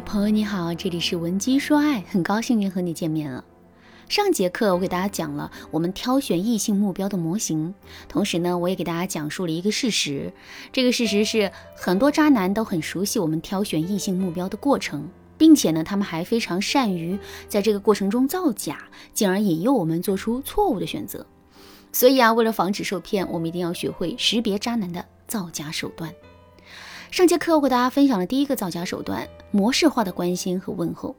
朋友你好，这里是文姬说爱，很高兴又和你见面了。上节课我给大家讲了我们挑选异性目标的模型，同时呢，我也给大家讲述了一个事实。这个事实是很多渣男都很熟悉我们挑选异性目标的过程，并且呢，他们还非常善于在这个过程中造假，进而引诱我们做出错误的选择。所以啊，为了防止受骗，我们一定要学会识别渣男的造假手段。上节课我给大家分享了第一个造假手段：模式化的关心和问候。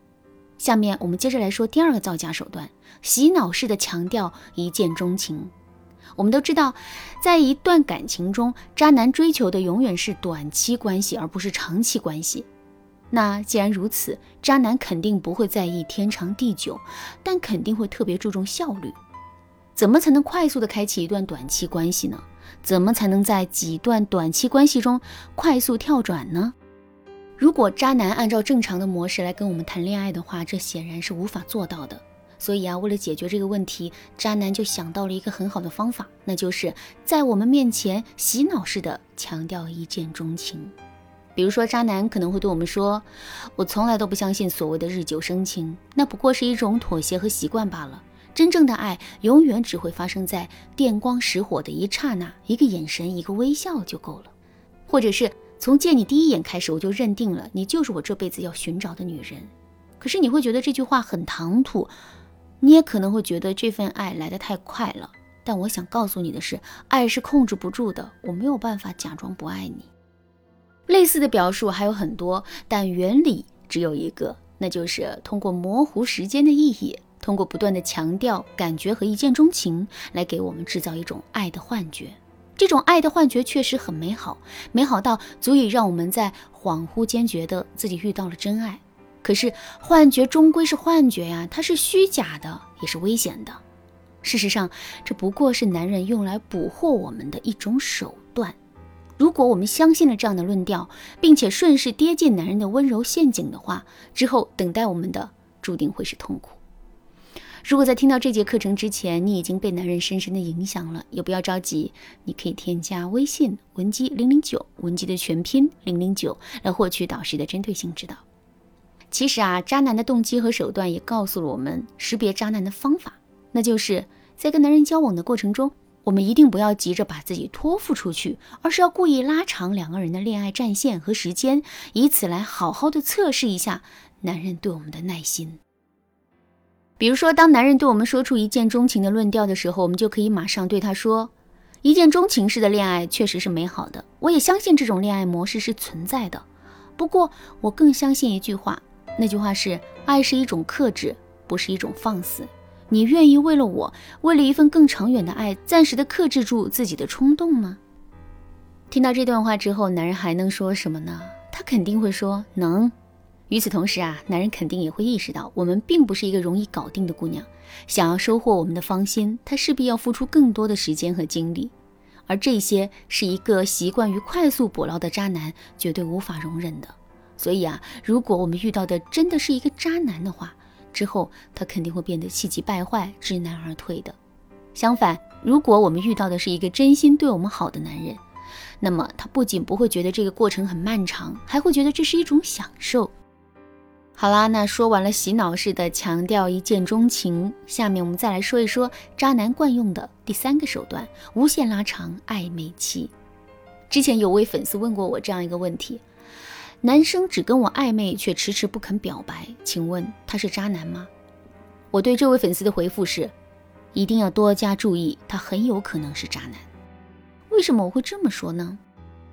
下面我们接着来说第二个造假手段：洗脑式的强调一见钟情。我们都知道，在一段感情中，渣男追求的永远是短期关系，而不是长期关系。那既然如此，渣男肯定不会在意天长地久，但肯定会特别注重效率。怎么才能快速的开启一段短期关系呢？怎么才能在几段短期关系中快速跳转呢？如果渣男按照正常的模式来跟我们谈恋爱的话，这显然是无法做到的。所以啊，为了解决这个问题，渣男就想到了一个很好的方法，那就是在我们面前洗脑式的强调一见钟情。比如说，渣男可能会对我们说：“我从来都不相信所谓的日久生情，那不过是一种妥协和习惯罢了。”真正的爱永远只会发生在电光石火的一刹那，一个眼神，一个微笑就够了。或者是从见你第一眼开始，我就认定了你就是我这辈子要寻找的女人。可是你会觉得这句话很唐突，你也可能会觉得这份爱来得太快了。但我想告诉你的是，爱是控制不住的，我没有办法假装不爱你。类似的表述还有很多，但原理只有一个，那就是通过模糊时间的意义。通过不断的强调感觉和一见钟情，来给我们制造一种爱的幻觉。这种爱的幻觉确实很美好，美好到足以让我们在恍惚间觉得自己遇到了真爱。可是幻觉终归是幻觉呀，它是虚假的，也是危险的。事实上，这不过是男人用来捕获我们的一种手段。如果我们相信了这样的论调，并且顺势跌进男人的温柔陷阱的话，之后等待我们的注定会是痛苦。如果在听到这节课程之前，你已经被男人深深的影响了，也不要着急，你可以添加微信文姬零零九，文姬的全拼零零九，来获取导师的针对性指导。其实啊，渣男的动机和手段也告诉了我们识别渣男的方法，那就是在跟男人交往的过程中，我们一定不要急着把自己托付出去，而是要故意拉长两个人的恋爱战线和时间，以此来好好的测试一下男人对我们的耐心。比如说，当男人对我们说出一见钟情的论调的时候，我们就可以马上对他说：“一见钟情式的恋爱确实是美好的，我也相信这种恋爱模式是存在的。不过，我更相信一句话，那句话是：爱是一种克制，不是一种放肆。你愿意为了我，为了一份更长远的爱，暂时的克制住自己的冲动吗？”听到这段话之后，男人还能说什么呢？他肯定会说：“能。”与此同时啊，男人肯定也会意识到，我们并不是一个容易搞定的姑娘。想要收获我们的芳心，他势必要付出更多的时间和精力，而这些是一个习惯于快速捕捞的渣男绝对无法容忍的。所以啊，如果我们遇到的真的是一个渣男的话，之后他肯定会变得气急败坏、知难而退的。相反，如果我们遇到的是一个真心对我们好的男人，那么他不仅不会觉得这个过程很漫长，还会觉得这是一种享受。好啦，那说完了洗脑式的强调一见钟情，下面我们再来说一说渣男惯用的第三个手段——无限拉长暧昧期。之前有位粉丝问过我这样一个问题：男生只跟我暧昧，却迟迟不肯表白，请问他是渣男吗？我对这位粉丝的回复是：一定要多加注意，他很有可能是渣男。为什么我会这么说呢？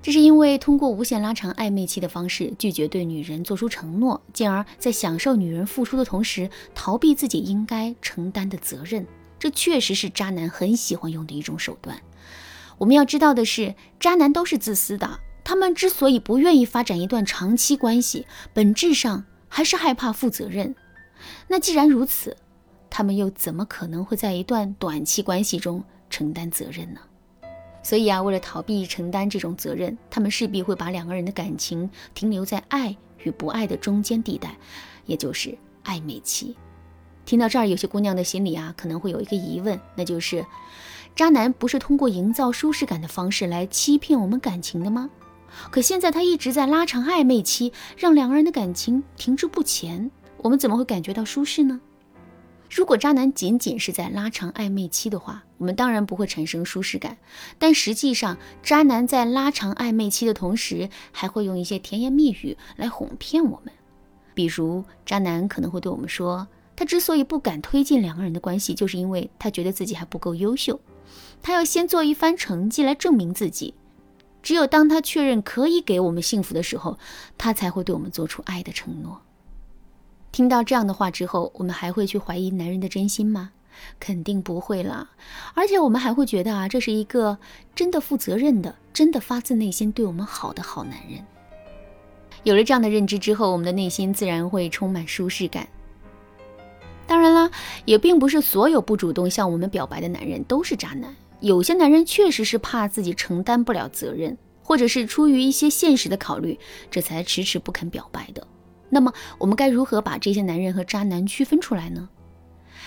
这是因为通过无限拉长暧昧期的方式拒绝对女人做出承诺，进而，在享受女人付出的同时，逃避自己应该承担的责任。这确实是渣男很喜欢用的一种手段。我们要知道的是，渣男都是自私的。他们之所以不愿意发展一段长期关系，本质上还是害怕负责任。那既然如此，他们又怎么可能会在一段短期关系中承担责任呢？所以啊，为了逃避承担这种责任，他们势必会把两个人的感情停留在爱与不爱的中间地带，也就是暧昧期。听到这儿，有些姑娘的心里啊，可能会有一个疑问，那就是：渣男不是通过营造舒适感的方式来欺骗我们感情的吗？可现在他一直在拉长暧昧期，让两个人的感情停滞不前，我们怎么会感觉到舒适呢？如果渣男仅仅是在拉长暧昧期的话，我们当然不会产生舒适感。但实际上，渣男在拉长暧昧期的同时，还会用一些甜言蜜语来哄骗我们。比如，渣男可能会对我们说，他之所以不敢推进两个人的关系，就是因为他觉得自己还不够优秀，他要先做一番成绩来证明自己。只有当他确认可以给我们幸福的时候，他才会对我们做出爱的承诺。听到这样的话之后，我们还会去怀疑男人的真心吗？肯定不会啦。而且我们还会觉得啊，这是一个真的负责任的、真的发自内心对我们好的好男人。有了这样的认知之后，我们的内心自然会充满舒适感。当然啦，也并不是所有不主动向我们表白的男人都是渣男。有些男人确实是怕自己承担不了责任，或者是出于一些现实的考虑，这才迟迟不肯表白的。那么我们该如何把这些男人和渣男区分出来呢？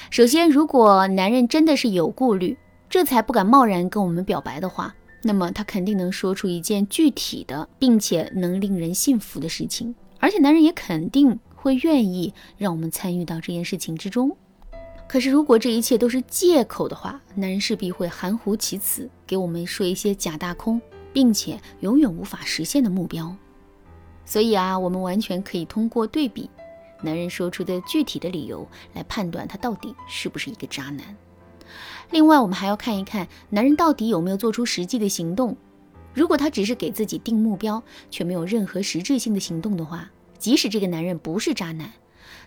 首先，如果男人真的是有顾虑，这才不敢贸然跟我们表白的话，那么他肯定能说出一件具体的，并且能令人信服的事情，而且男人也肯定会愿意让我们参与到这件事情之中。可是，如果这一切都是借口的话，男人势必会含糊其辞，给我们说一些假大空，并且永远无法实现的目标。所以啊，我们完全可以通过对比男人说出的具体的理由来判断他到底是不是一个渣男。另外，我们还要看一看男人到底有没有做出实际的行动。如果他只是给自己定目标，却没有任何实质性的行动的话，即使这个男人不是渣男，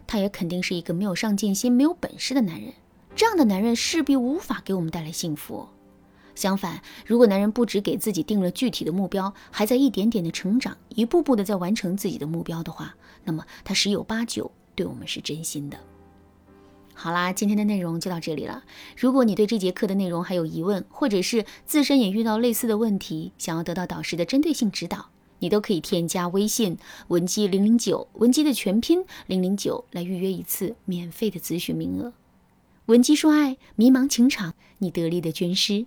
他也肯定是一个没有上进心、没有本事的男人。这样的男人势必无法给我们带来幸福。相反，如果男人不只给自己定了具体的目标，还在一点点的成长，一步步的在完成自己的目标的话，那么他十有八九对我们是真心的。好啦，今天的内容就到这里了。如果你对这节课的内容还有疑问，或者是自身也遇到类似的问题，想要得到导师的针对性指导，你都可以添加微信文姬零零九，文姬的全拼零零九，来预约一次免费的咨询名额。文姬说爱，迷茫情场，你得力的军师。